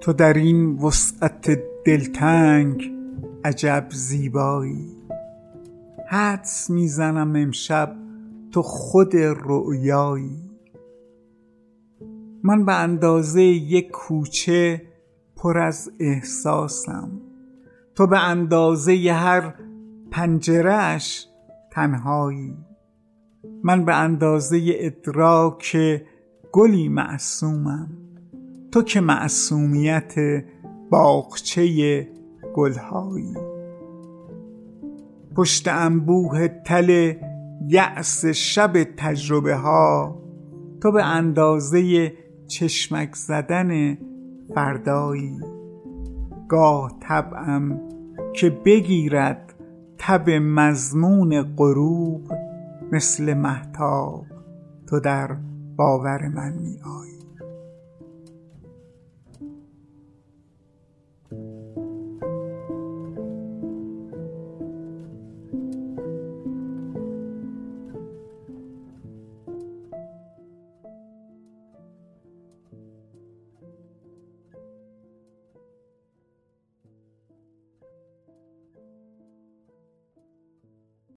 تو در این وسعت دلتنگ عجب زیبایی. حدس می‌زنم امشب تو خود رؤیایی. من به اندازه یک کوچه پر از احساسم. تو به اندازه هر پنجرهش تنهایی. من به اندازه ادراک گلی معصومم. تو که معصومیت باغچه گلهایی. پشت انبوه تل یأس شب تجربه ها تو به اندازه چشمک زدن فردایی. گاه طبعم که بگیرد تب مضمون غروب مثل محتاب تو در باور من می آیی